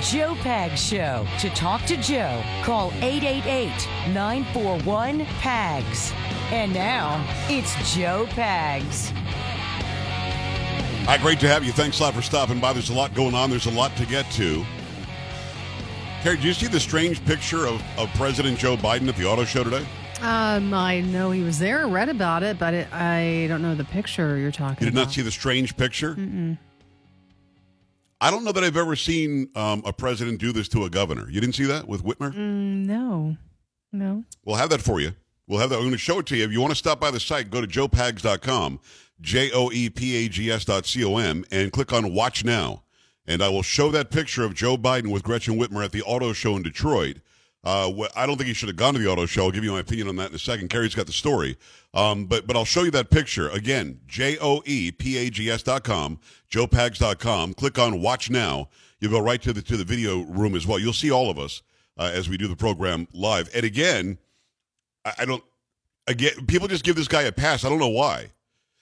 Joe Pags Show. To talk to Joe, call 888 941 PAGS. And now, it's Joe Pags. Hi, great to have you. Thanks a lot for stopping by. There's a lot going on. There's a lot to get to. Carrie, did you see the strange picture of, of President Joe Biden at the auto show today? Um, I know he was there, read about it, but it, I don't know the picture you're talking about. You did about. not see the strange picture? I don't know that I've ever seen um, a president do this to a governor. You didn't see that with Whitmer? Mm, no, no. We'll have that for you. We'll have that. I'm going to show it to you. If you want to stop by the site, go to joepags.com, J O E P A G S dot C O M, and click on Watch Now. And I will show that picture of Joe Biden with Gretchen Whitmer at the auto show in Detroit. Uh, wh- I don't think he should have gone to the auto show. I'll give you my opinion on that in a second. Carrie's got the story. Um, but but I'll show you that picture. Again, J O E P A G S dot com, joepags.com. Click on Watch Now. You'll go right to the to the video room as well. You'll see all of us uh, as we do the program live. And again, I, I don't. Again, people just give this guy a pass. I don't know why.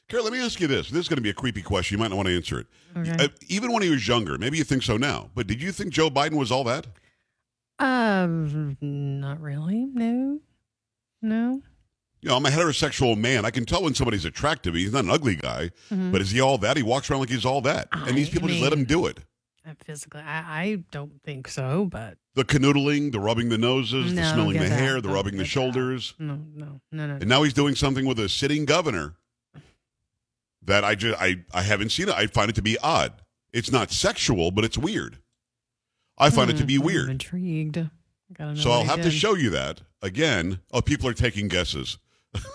Carol, let me ask you this. This is going to be a creepy question. You might not want to answer it. Okay. Uh, even when he was younger, maybe you think so now, but did you think Joe Biden was all that? Um, not really. No, no. You know, I'm a heterosexual man. I can tell when somebody's attractive. He's not an ugly guy, Mhm. but is he all that? He walks around like he's all that. and these I people just let him do it. Uh, Physically, I, I don't think so, but The canoodling, the rubbing the noses, No, the smelling the that. hair, the Don't rubbing the get that. shoulders. no, no, no, no. And now he's doing something with a sitting governor that I just I, I haven't seen it. I find it to be odd. It's not sexual, but it's weird. I find it to be Hmm, I'm weird. intrigued. So I'll have to show you that again. Oh, people are taking guesses. chat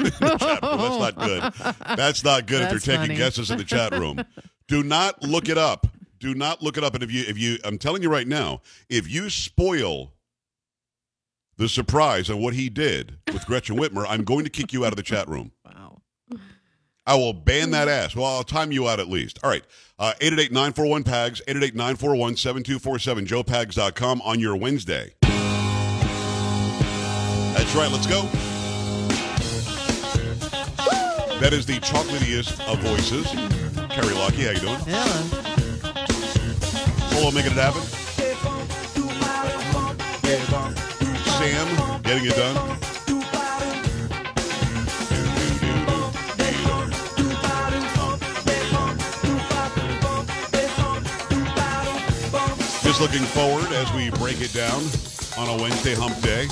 room. That's not good. That's not good if That's they're taking funny. guesses in the chat room. Do not look it up. Do not look it up. And if you if you I'm telling you right now, if you spoil the surprise of what he did with Gretchen Whitmer, I'm going to kick you out of the chat room. Wow. I will ban that ass. Well, I'll time you out at least. All right. Uh, 888-941-PAGS, 888-941-7247, joepags.com on your Wednesday. That's right. Let's go. That is the chocolatiest of voices. Carrie Lockie, how you doing? Yeah. Hello, making it happen. Sam, getting it done. Looking forward as we break it down on a Wednesday hump day.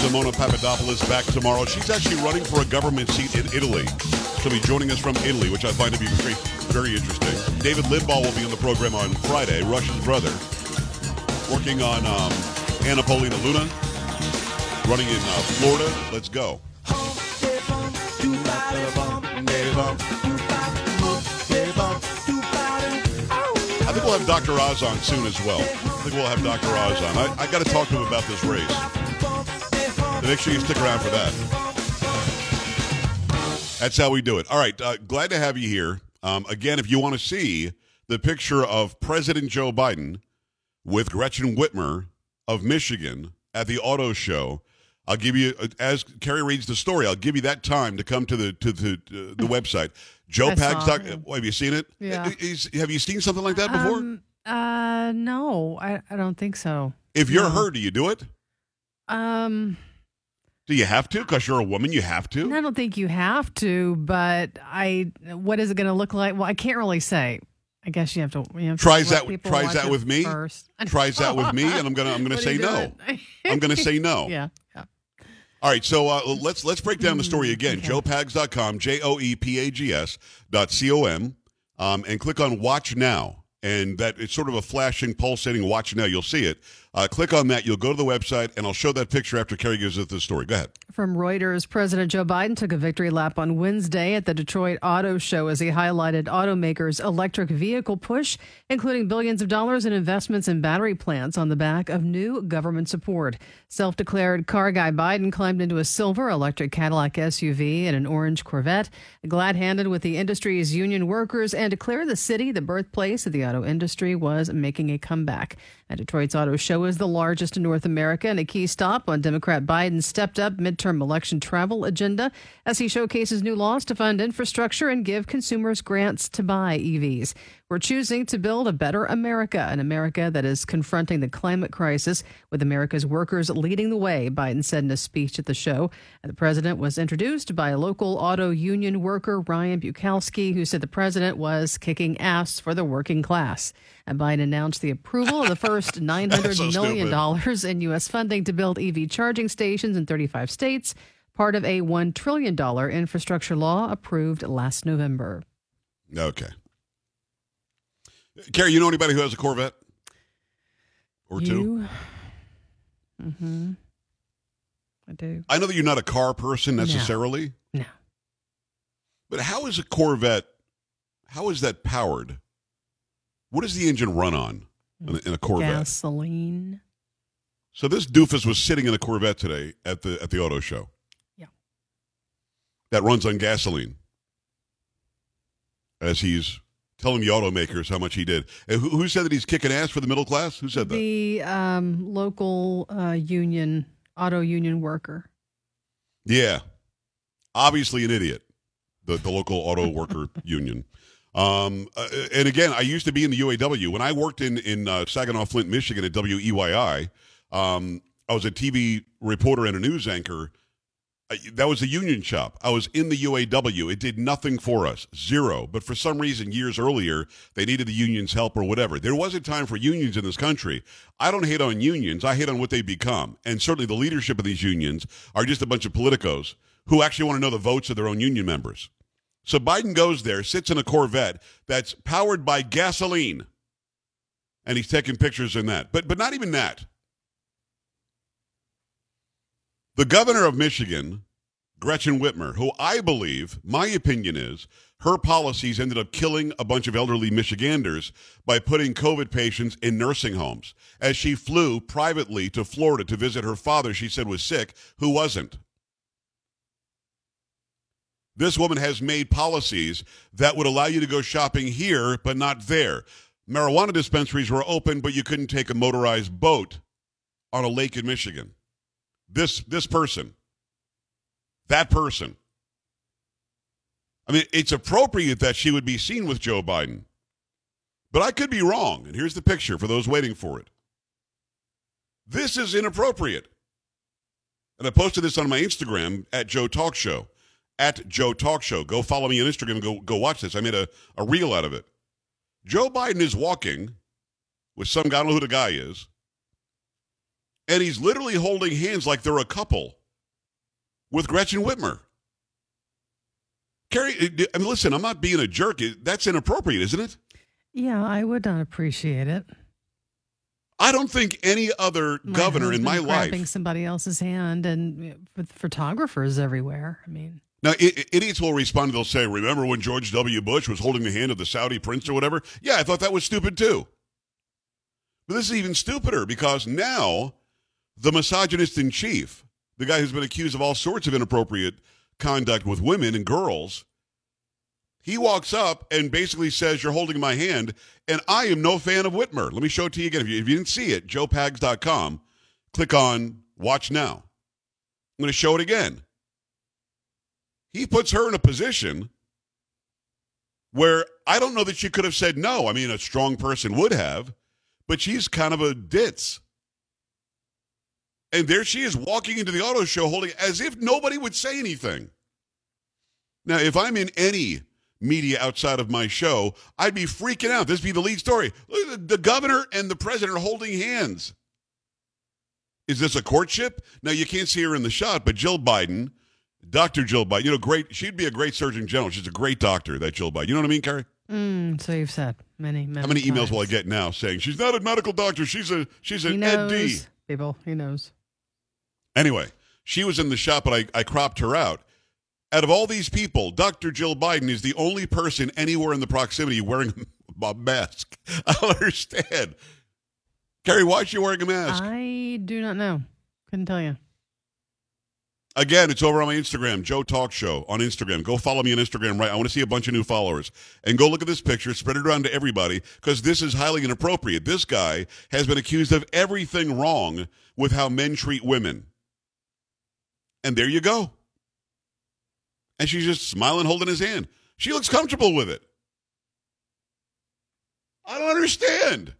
Simona Papadopoulos back tomorrow. She's actually running for a government seat in Italy. She'll be joining us from Italy, which I find to be very, very interesting. David Limbaugh will be on the program on Friday, Rush's brother, working on um, Anna Paulina Luna, running in uh, Florida. Let's go. We'll have Dr. Oz on soon as well. I think we'll have Dr. Oz on. I, I got to talk to him about this race. Make sure you stick around for that. That's how we do it. All right. Uh, glad to have you here. Um, again, if you want to see the picture of President Joe Biden with Gretchen Whitmer of Michigan at the auto show, I'll give you as Carrie reads the story. I'll give you that time to come to the to the uh, the website. Joe Pags. it. Have you seen it? Yeah. Is- have you seen something like that before? Um, uh, no, I, I don't think so. if you're no. her, do you do it? Um, Do you have to? Because you're a woman, you have to. I don't think you have to, but I. What is it going to look like? Well, I can't really say. I guess you have to. You have Tries that- tries that with me? First. Tries that with me, and I'm gonna I'm gonna say no. I'm gonna say no. yeah. All right, so uh, let's let's break down the story again. okay. JoePags.com, J O E P A G S dot C O M, um, and click on Watch Now. And that it's sort of a flashing, pulsating Watch Now. You'll see it. Uh, click on that. You'll go to the website, and I'll show that picture after Carrie gives us the story. Go ahead. From Reuters, President Joe Biden took a victory lap on Wednesday at the Detroit Auto Show as he highlighted automakers' electric vehicle push, including billions of dollars in investments in battery plants on the back of new government support. Self declared car guy Biden climbed into a silver electric Cadillac SUV and an orange Corvette, glad handed with the industry's union workers, and declared the city, the birthplace of the auto industry, was making a comeback. And Detroit's auto show is the largest in North America and a key stop on Democrat Biden's stepped up midterm election travel agenda as he showcases new laws to fund infrastructure and give consumers grants to buy EVs. We're choosing to build a better America, an America that is confronting the climate crisis with America's workers leading the way, Biden said in a speech at the show. And the president was introduced by a local auto union worker, Ryan Bukowski, who said the president was kicking ass for the working class. And Biden announced the approval of the first 900 so million dollars in U.S. funding to build EV charging stations in 35 states, part of a $1 trillion infrastructure law approved last November. Okay. Carrie, you know anybody who has a Corvette? Or two? Mm-hmm. I do. I know that you're not a car person necessarily, No. but how is a Corvette, how is that powered? What does the engine run on in a, in a Corvette? Gasoline. So this doofus was sitting in a Corvette today at the at the auto show. Yeah. That runs on gasoline. As he's telling the automakers how much he did. And who, who said that he's kicking ass for the middle class? Who said that? The um, local uh, union, auto union worker. Yeah. Obviously an idiot. The the local auto worker union. Um, uh, and again, I used to be in the UAW when I worked in in uh, Saginaw, Flint, Michigan at WEYI. Um, I was a TV reporter and a news anchor. That was a union shop. I was in the UAW. It did nothing for us, zero. But for some reason, years earlier, they needed the union's help or whatever. There was a time for unions in this country. I don't hate on unions. I hate on what they become. And certainly the leadership of these unions are just a bunch of politicos who actually want to know the votes of their own union members. So Biden goes there, sits in a Corvette that's powered by gasoline, and he's taking pictures in that. But but not even that. The governor of Michigan, Gretchen Whitmer, who I believe, my opinion is, her policies ended up killing a bunch of elderly Michiganders by putting COVID patients in nursing homes. As she flew privately to Florida to visit her father, she said was sick, who wasn't. This woman has made policies that would allow you to go shopping here, but not there. Marijuana dispensaries were open, but you couldn't take a motorized boat on a lake in Michigan. This this person, that person. I mean, it's appropriate that she would be seen with Joe Biden, but I could be wrong. And here's the picture for those waiting for it. This is inappropriate. And I posted this on my Instagram at Joe Talk Show at Joe Talk Show. Go follow me on Instagram go, go watch this. I made a, a reel out of it. Joe Biden is walking with some guy, I don't know who the guy is, and he's literally holding hands like they're a couple with Gretchen Whitmer. Carrie, eh, I mean, listen, I'm not being a jerk. That's inappropriate, isn't it? Yeah, I would not appreciate it. I don't think any other My governor in my life. grabbing somebody else's hand, and eh, with photographers everywhere. I mean, Now, idiots will respond. They'll say, "Remember when George W. Bush was holding the hand of the Saudi prince or whatever?" Yeah, I thought that was stupid too. But this is even stupider because now the misogynist in chief, the guy who's been accused of all sorts of inappropriate conduct with women and girls, he walks up and basically says, "You're holding my hand," and I am no fan of Whitmer. Let me show it to you again. If you, if you didn't see it, joepags.com, click on Watch Now. I'm going to show it again he puts her in a position where I don't know that she could have said no. I mean, a strong person would have, but she's kind of a ditz. And there she is walking into the auto show holding as if nobody would say anything. Now, if I'm in any media outside of my show, I'd be freaking out. This would be the lead story. Look, the- the governor and the president are holding hands. Is this a courtship? Now, you can't see her in the shot, but Jill Biden, Dr. Jill Biden, you know, great. She'd be a great Surgeon General. She's a great doctor, that Jill Biden. You know what I mean, Carrie? mm, so you've said many, many. How many emails will I get now saying she's not a medical doctor? She's a she's He an Ed D. people. He knows. Anyway, she was in the shop, but I, I cropped her out. Out of all these people, Dr. Jill Biden is the only person anywhere in the proximity wearing a mask. I don't understand. Carrie, why is she wearing a mask? I do not know. Couldn't tell you. Again, it's over on my Instagram, Joe Talk Show on Instagram. Go follow me on Instagram, right? I want to see a bunch of new followers. And go look at this picture, spread it around to everybody, because this is highly inappropriate. This guy has been accused of everything wrong with how men treat women. And there you go. And she's just smiling, holding his hand. She looks comfortable with it. I don't understand.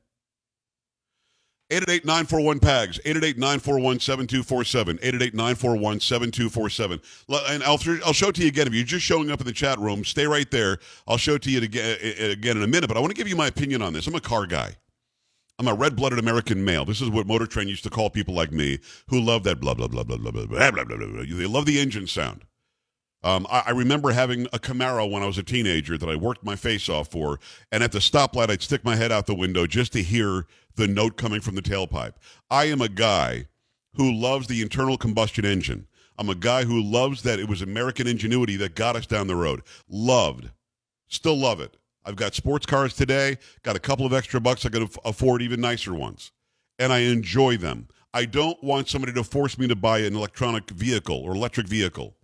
888-941-PAGS, 888-941-7247, 888-941-7247. And I'll, I'll show it to you again. If you're just showing up in the chat room, stay right there. I'll show it to you again in a minute, but I want to give you my opinion on this. I'm a car guy. I'm a red-blooded American male. This is what Motor Trend used to call people like me who love that blah blah blah blah blah blah blah blah blah. blah. They love the engine sound. Um, I, I, remember having a Camaro when I was a teenager that I worked my face off for, and at the stoplight I'd stick my head out the window just to hear the note coming from the tailpipe. I am a guy who loves the internal combustion engine. I'm a guy who loves that it was American ingenuity that got us down the road. Loved, still love it. I've got sports cars today, got a couple of extra bucks. I can afford even nicer ones. And I enjoy them. I don't want somebody to force me to buy an electronic vehicle or electric vehicle.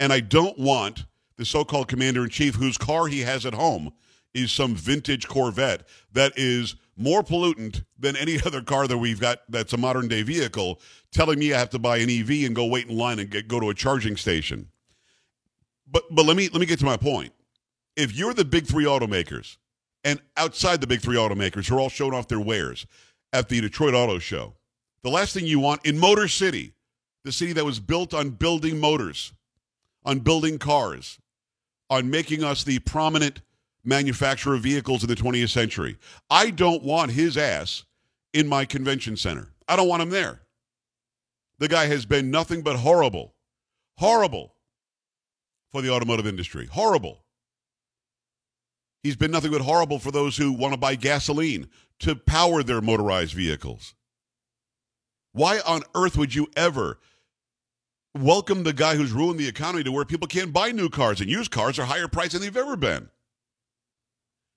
And I don't want the so called commander in chief whose car he has at home is some vintage Corvette that is more pollutant than any other car that we've got that's a modern day vehicle telling me I have to buy an EV and go wait in line and get, go to a charging station. But but let me let me get to my point if you're the big three automakers and outside the big three automakers who are all showing off their wares at the Detroit Auto Show, the last thing you want in Motor City, the city that was built on building motors, on building cars, on making us the prominent manufacturer of vehicles in the 20th century. I don't want his ass in my convention center. I don't want him there. The guy has been nothing but horrible, horrible for the automotive industry. Horrible. He's been nothing but horrible for those who want to buy gasoline to power their motorized vehicles. Why on earth would you ever welcome the guy who's ruined the economy to where people can't buy new cars and used cars are higher priced than they've ever been?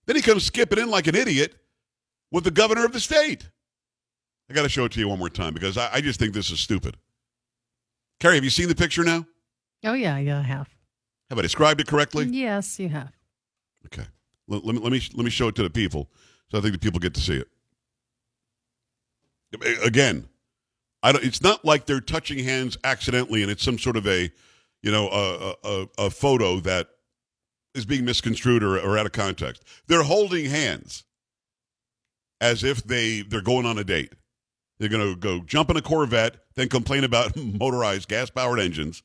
Then he comes skipping in like an idiot with the governor of the state. I got to show it to you one more time because I, I just think this is stupid. Carrie, have you seen the picture now? Oh, yeah, yeah, I have. Have I described it correctly? Yes, you have. Okay. Let, let, me, let me let me show it to the people, so I think the people get to see it. Again, I don't. It's not like they're touching hands accidentally, and it's some sort of a, you know, a a, a photo that is being misconstrued or, or out of context. They're holding hands as if they they're going on a date. They're going to go jump in a Corvette, then complain about motorized gas powered engines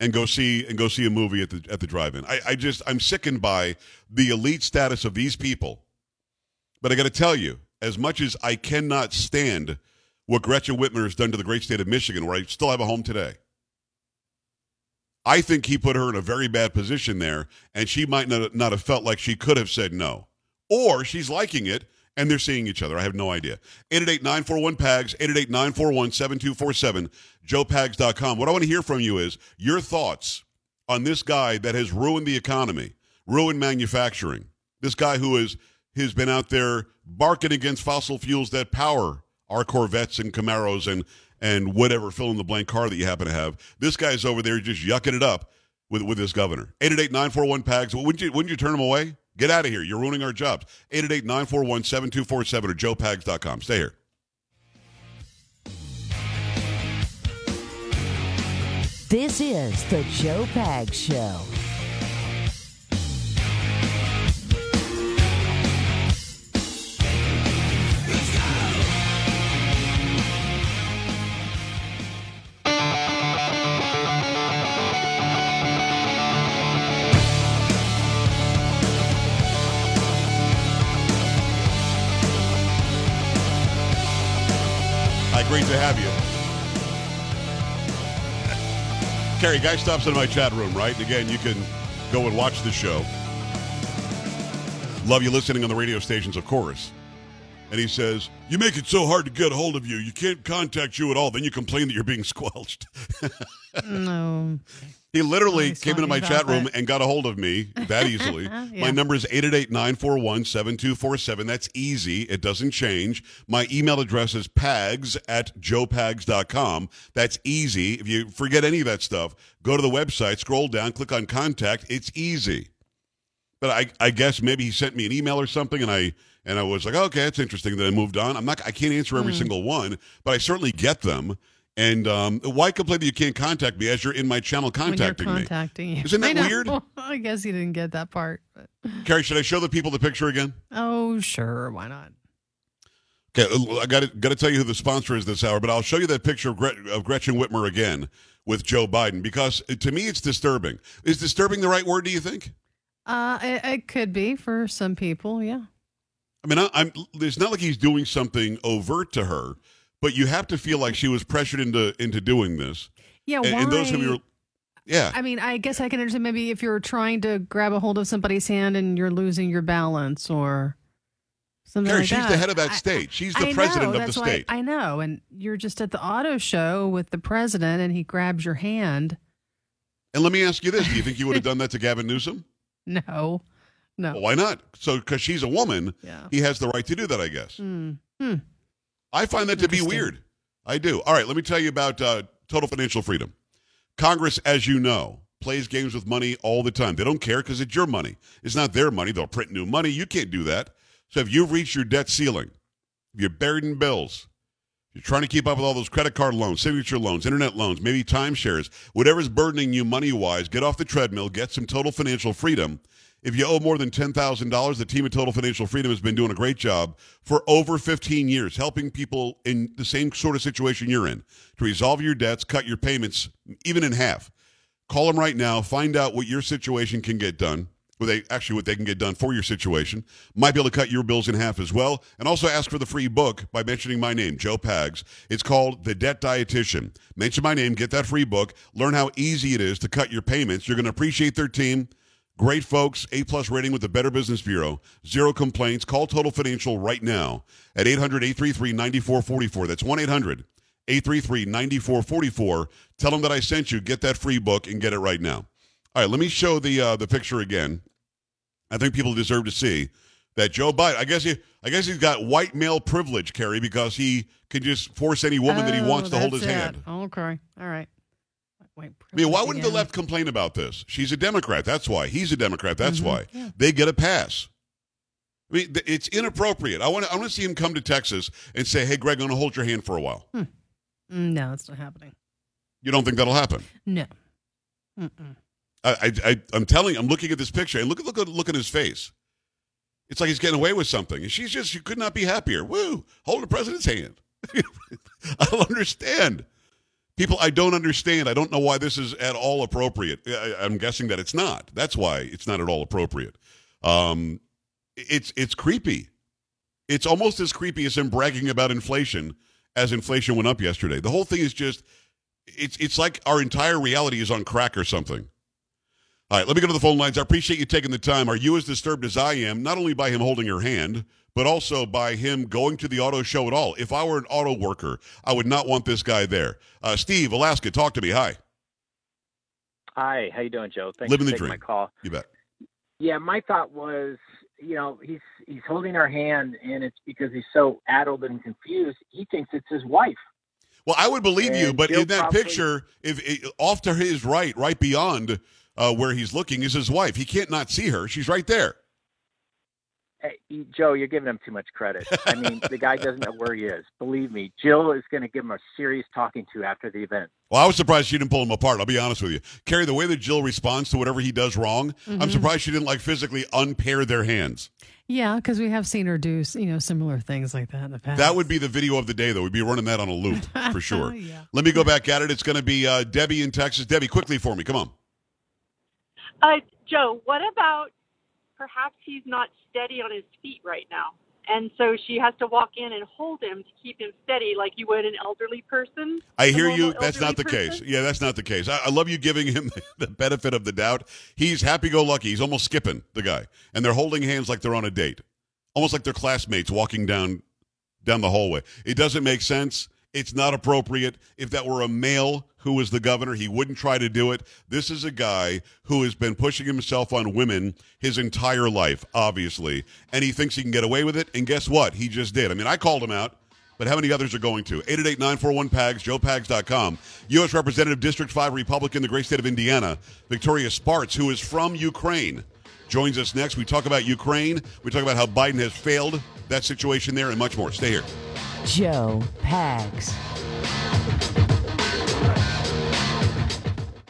and go see and go see a movie at the at the drive-in. I, I just I'm sickened by the elite status of these people. But I got to tell you, as much as I cannot stand what Gretchen Whitmer has done to the great state of Michigan, where I still have a home today, I think he put her in a very bad position there, and she might not, not have felt like she could have said no, or she's liking it and they're seeing each other. I have no idea. 888-941-PAGS, 888-941-7247, joepags.com. What I want to hear from you is your thoughts on this guy that has ruined the economy, ruined manufacturing. This guy who is has been out there barking against fossil fuels that power our Corvettes and Camaros and and whatever fill in the blank car that you happen to have. This guy's over there just yucking it up with with his governor. 888-941-PAGS. Wouldn't you wouldn't you turn him away? Get out of here. You're ruining our jobs. 888 941 7247 or joepags.com. Stay here. This is the Joe Pags Show. Carrie, guy stops in my chat room, right? And again, you can go and watch the show. Love you listening on the radio stations, of course. And he says, You make it so hard to get a hold of you. You can't contact you at all. Then you complain that you're being squelched. no. He literally came into my chat room that. and got a hold of me that easily. yeah. My number is 888-941-7247. That's easy. It doesn't change. My email address is pags at joepags.com. That's easy. If you forget any of that stuff, go to the website, scroll down, click on contact. It's easy. But I, I guess maybe he sent me an email or something and I and I was like, okay, that's interesting. Then I moved on. I'm not I can't answer every mm. single one, but I certainly get them And um, why complain that you can't contact me as you're in my channel contacting when me? contacting you. Isn't that weird? I guess you didn't get that part. But. Carrie, should I show the people the picture again? Oh, sure. Why not? Okay, I got to got to tell you who the sponsor is this hour, but I'll show you that picture of, Gret- of Gretchen Whitmer again with Joe Biden because uh, to me it's disturbing. Is disturbing the right word? Do you think? Uh, it, it could be for some people. Yeah. I mean, I, I'm. It's not like he's doing something overt to her, but you have to feel like she was pressured into into doing this. Yeah. And, why? and those of you, yeah, I mean, I guess I can understand maybe if you're trying to grab a hold of somebody's hand and you're losing your balance or something Carrie, like she's that. the head of that I- state. She's the I president know, of the state. I know, and you're just at the auto show with the president, and he grabs your hand. and let me ask you this: Do you think you would have done that to Gavin Newsom? No, no. Well, why not? So, because she's a woman, Yeah. he has the right to do that, I guess. Hmm. Hmm. I find that to be weird. I do. All right, let me tell you about uh, total financial freedom. Congress, as you know, plays games with money all the time. They don't care because it's your money. It's not their money. They'll print new money. You can't do that. So if you've reached your debt ceiling, if you're buried in bills, you're trying to keep up with all those credit card loans, signature loans, internet loans, maybe timeshares, whatever's burdening you money wise, get off the treadmill, get some total financial freedom. If you owe more than $10,000, the team at Total Financial Freedom has been doing a great job for over 15 years, helping people in the same sort of situation you're in to resolve your debts, cut your payments even in half. Call them right now. Find out what your situation can get done. What they actually what they can get done for your situation. Might be able to cut your bills in half as well. And also ask for the free book by mentioning my name, Joe Pags. It's called The Debt Dietitian. Mention my name, get that free book. Learn how easy it is to cut your payments. You're going to appreciate their team. Great folks, A plus rating with the Better Business Bureau. Zero complaints. Call Total Financial right now at 800 833 9444. That's 1 800 833 9444. Tell them that I sent you. Get that free book and get it right now. All right, let me show the uh, the picture again. I think people deserve to see that Joe Biden. I guess he, I guess he's got white male privilege, Carrie, because he can just force any woman that he Oh, wants to hold his that's hand. it. Okay. All right. I mean, why wouldn't the left complain about this? She's a Democrat. That's why. He's a Democrat. That's Mhm. why. Yeah. They get a pass. I mean, it's inappropriate. I want to. I want to see him come to Texas and say, "Hey, Greg, I'm going to hold your hand for a while." Mm, No, it's not happening. You don't think that'll happen? No. Mm-mm. I, I, I I'm telling. I'm looking at this picture and look at look at look at his face. It's like he's getting away with something, and she's just. She could not be happier. Woo! Hold the president's hand. I don't understand. People, I don't understand. I don't know why this is at all appropriate. I, I'm guessing that it's not. That's why it's not at all appropriate. Um, it's it's creepy. It's almost as creepy as him bragging about inflation as inflation went up yesterday. The whole thing is just it's it's like our entire reality is on crack or something. All right, let me go to the phone lines. I appreciate you taking the time. Are you as disturbed as I am, not only by him holding your hand, but also by him going to the auto show at all? If I were an auto worker, I would not want this guy there. Uh, Steve, Alaska, talk to me. Hi. Hi, how you doing, Joe? Thanks Living for the taking dream. my call. You bet. Yeah, my thought was, you know, he's he's holding our hand, and it's because he's so addled and confused. He thinks it's his wife. Well, I would believe you, but in that probably- picture, if it, off to his right, right beyond uh, where he's looking, is his wife. He can't not see her. She's right there. Hey, Joe, you're giving him too much credit. I mean, the guy doesn't know where he is. Believe me, Jill is going to give him a serious talking to after the event. Well, I was surprised she didn't pull him apart. I'll be honest with you. Carrie, the way that Jill responds to whatever he does wrong, I'm Mhm. surprised she didn't like physically unpair their hands. Yeah, because we have seen her do you know similar things like that in the past. That would be the video of the day, though. We'd be running that on a loop for sure. yeah. Let me go back at it. It's going to be uh, Debbie in Texas. Debbie, quickly for me. Come on. Uh, Joe, what about perhaps he's not steady on his feet right now? And so she has to walk in and hold him to keep him steady like you would an elderly person. I hear you. That's not the elderly case. Yeah, that's not the case. I, I love you giving him the benefit of the doubt. He's happy go lucky. He's almost skipping the guy, and they're holding hands like they're on a date, almost like they're classmates walking down down the hallway. It doesn't make sense. It's not appropriate. If that were a male who was the governor, he wouldn't try to do it. This is a guy who has been pushing himself on women his entire life, obviously, and he thinks he can get away with it. And guess what? He just did. I mean, I called him out. But how many others are going to? 888-941-PAGS, joepags.com. U.S. Representative District 5 Republican, the great state of Indiana, Victoria Spartz, who is from Ukraine, joins us next. We talk about Ukraine. We talk about how Biden has failed that situation there and much more. Stay here. Joe Pags.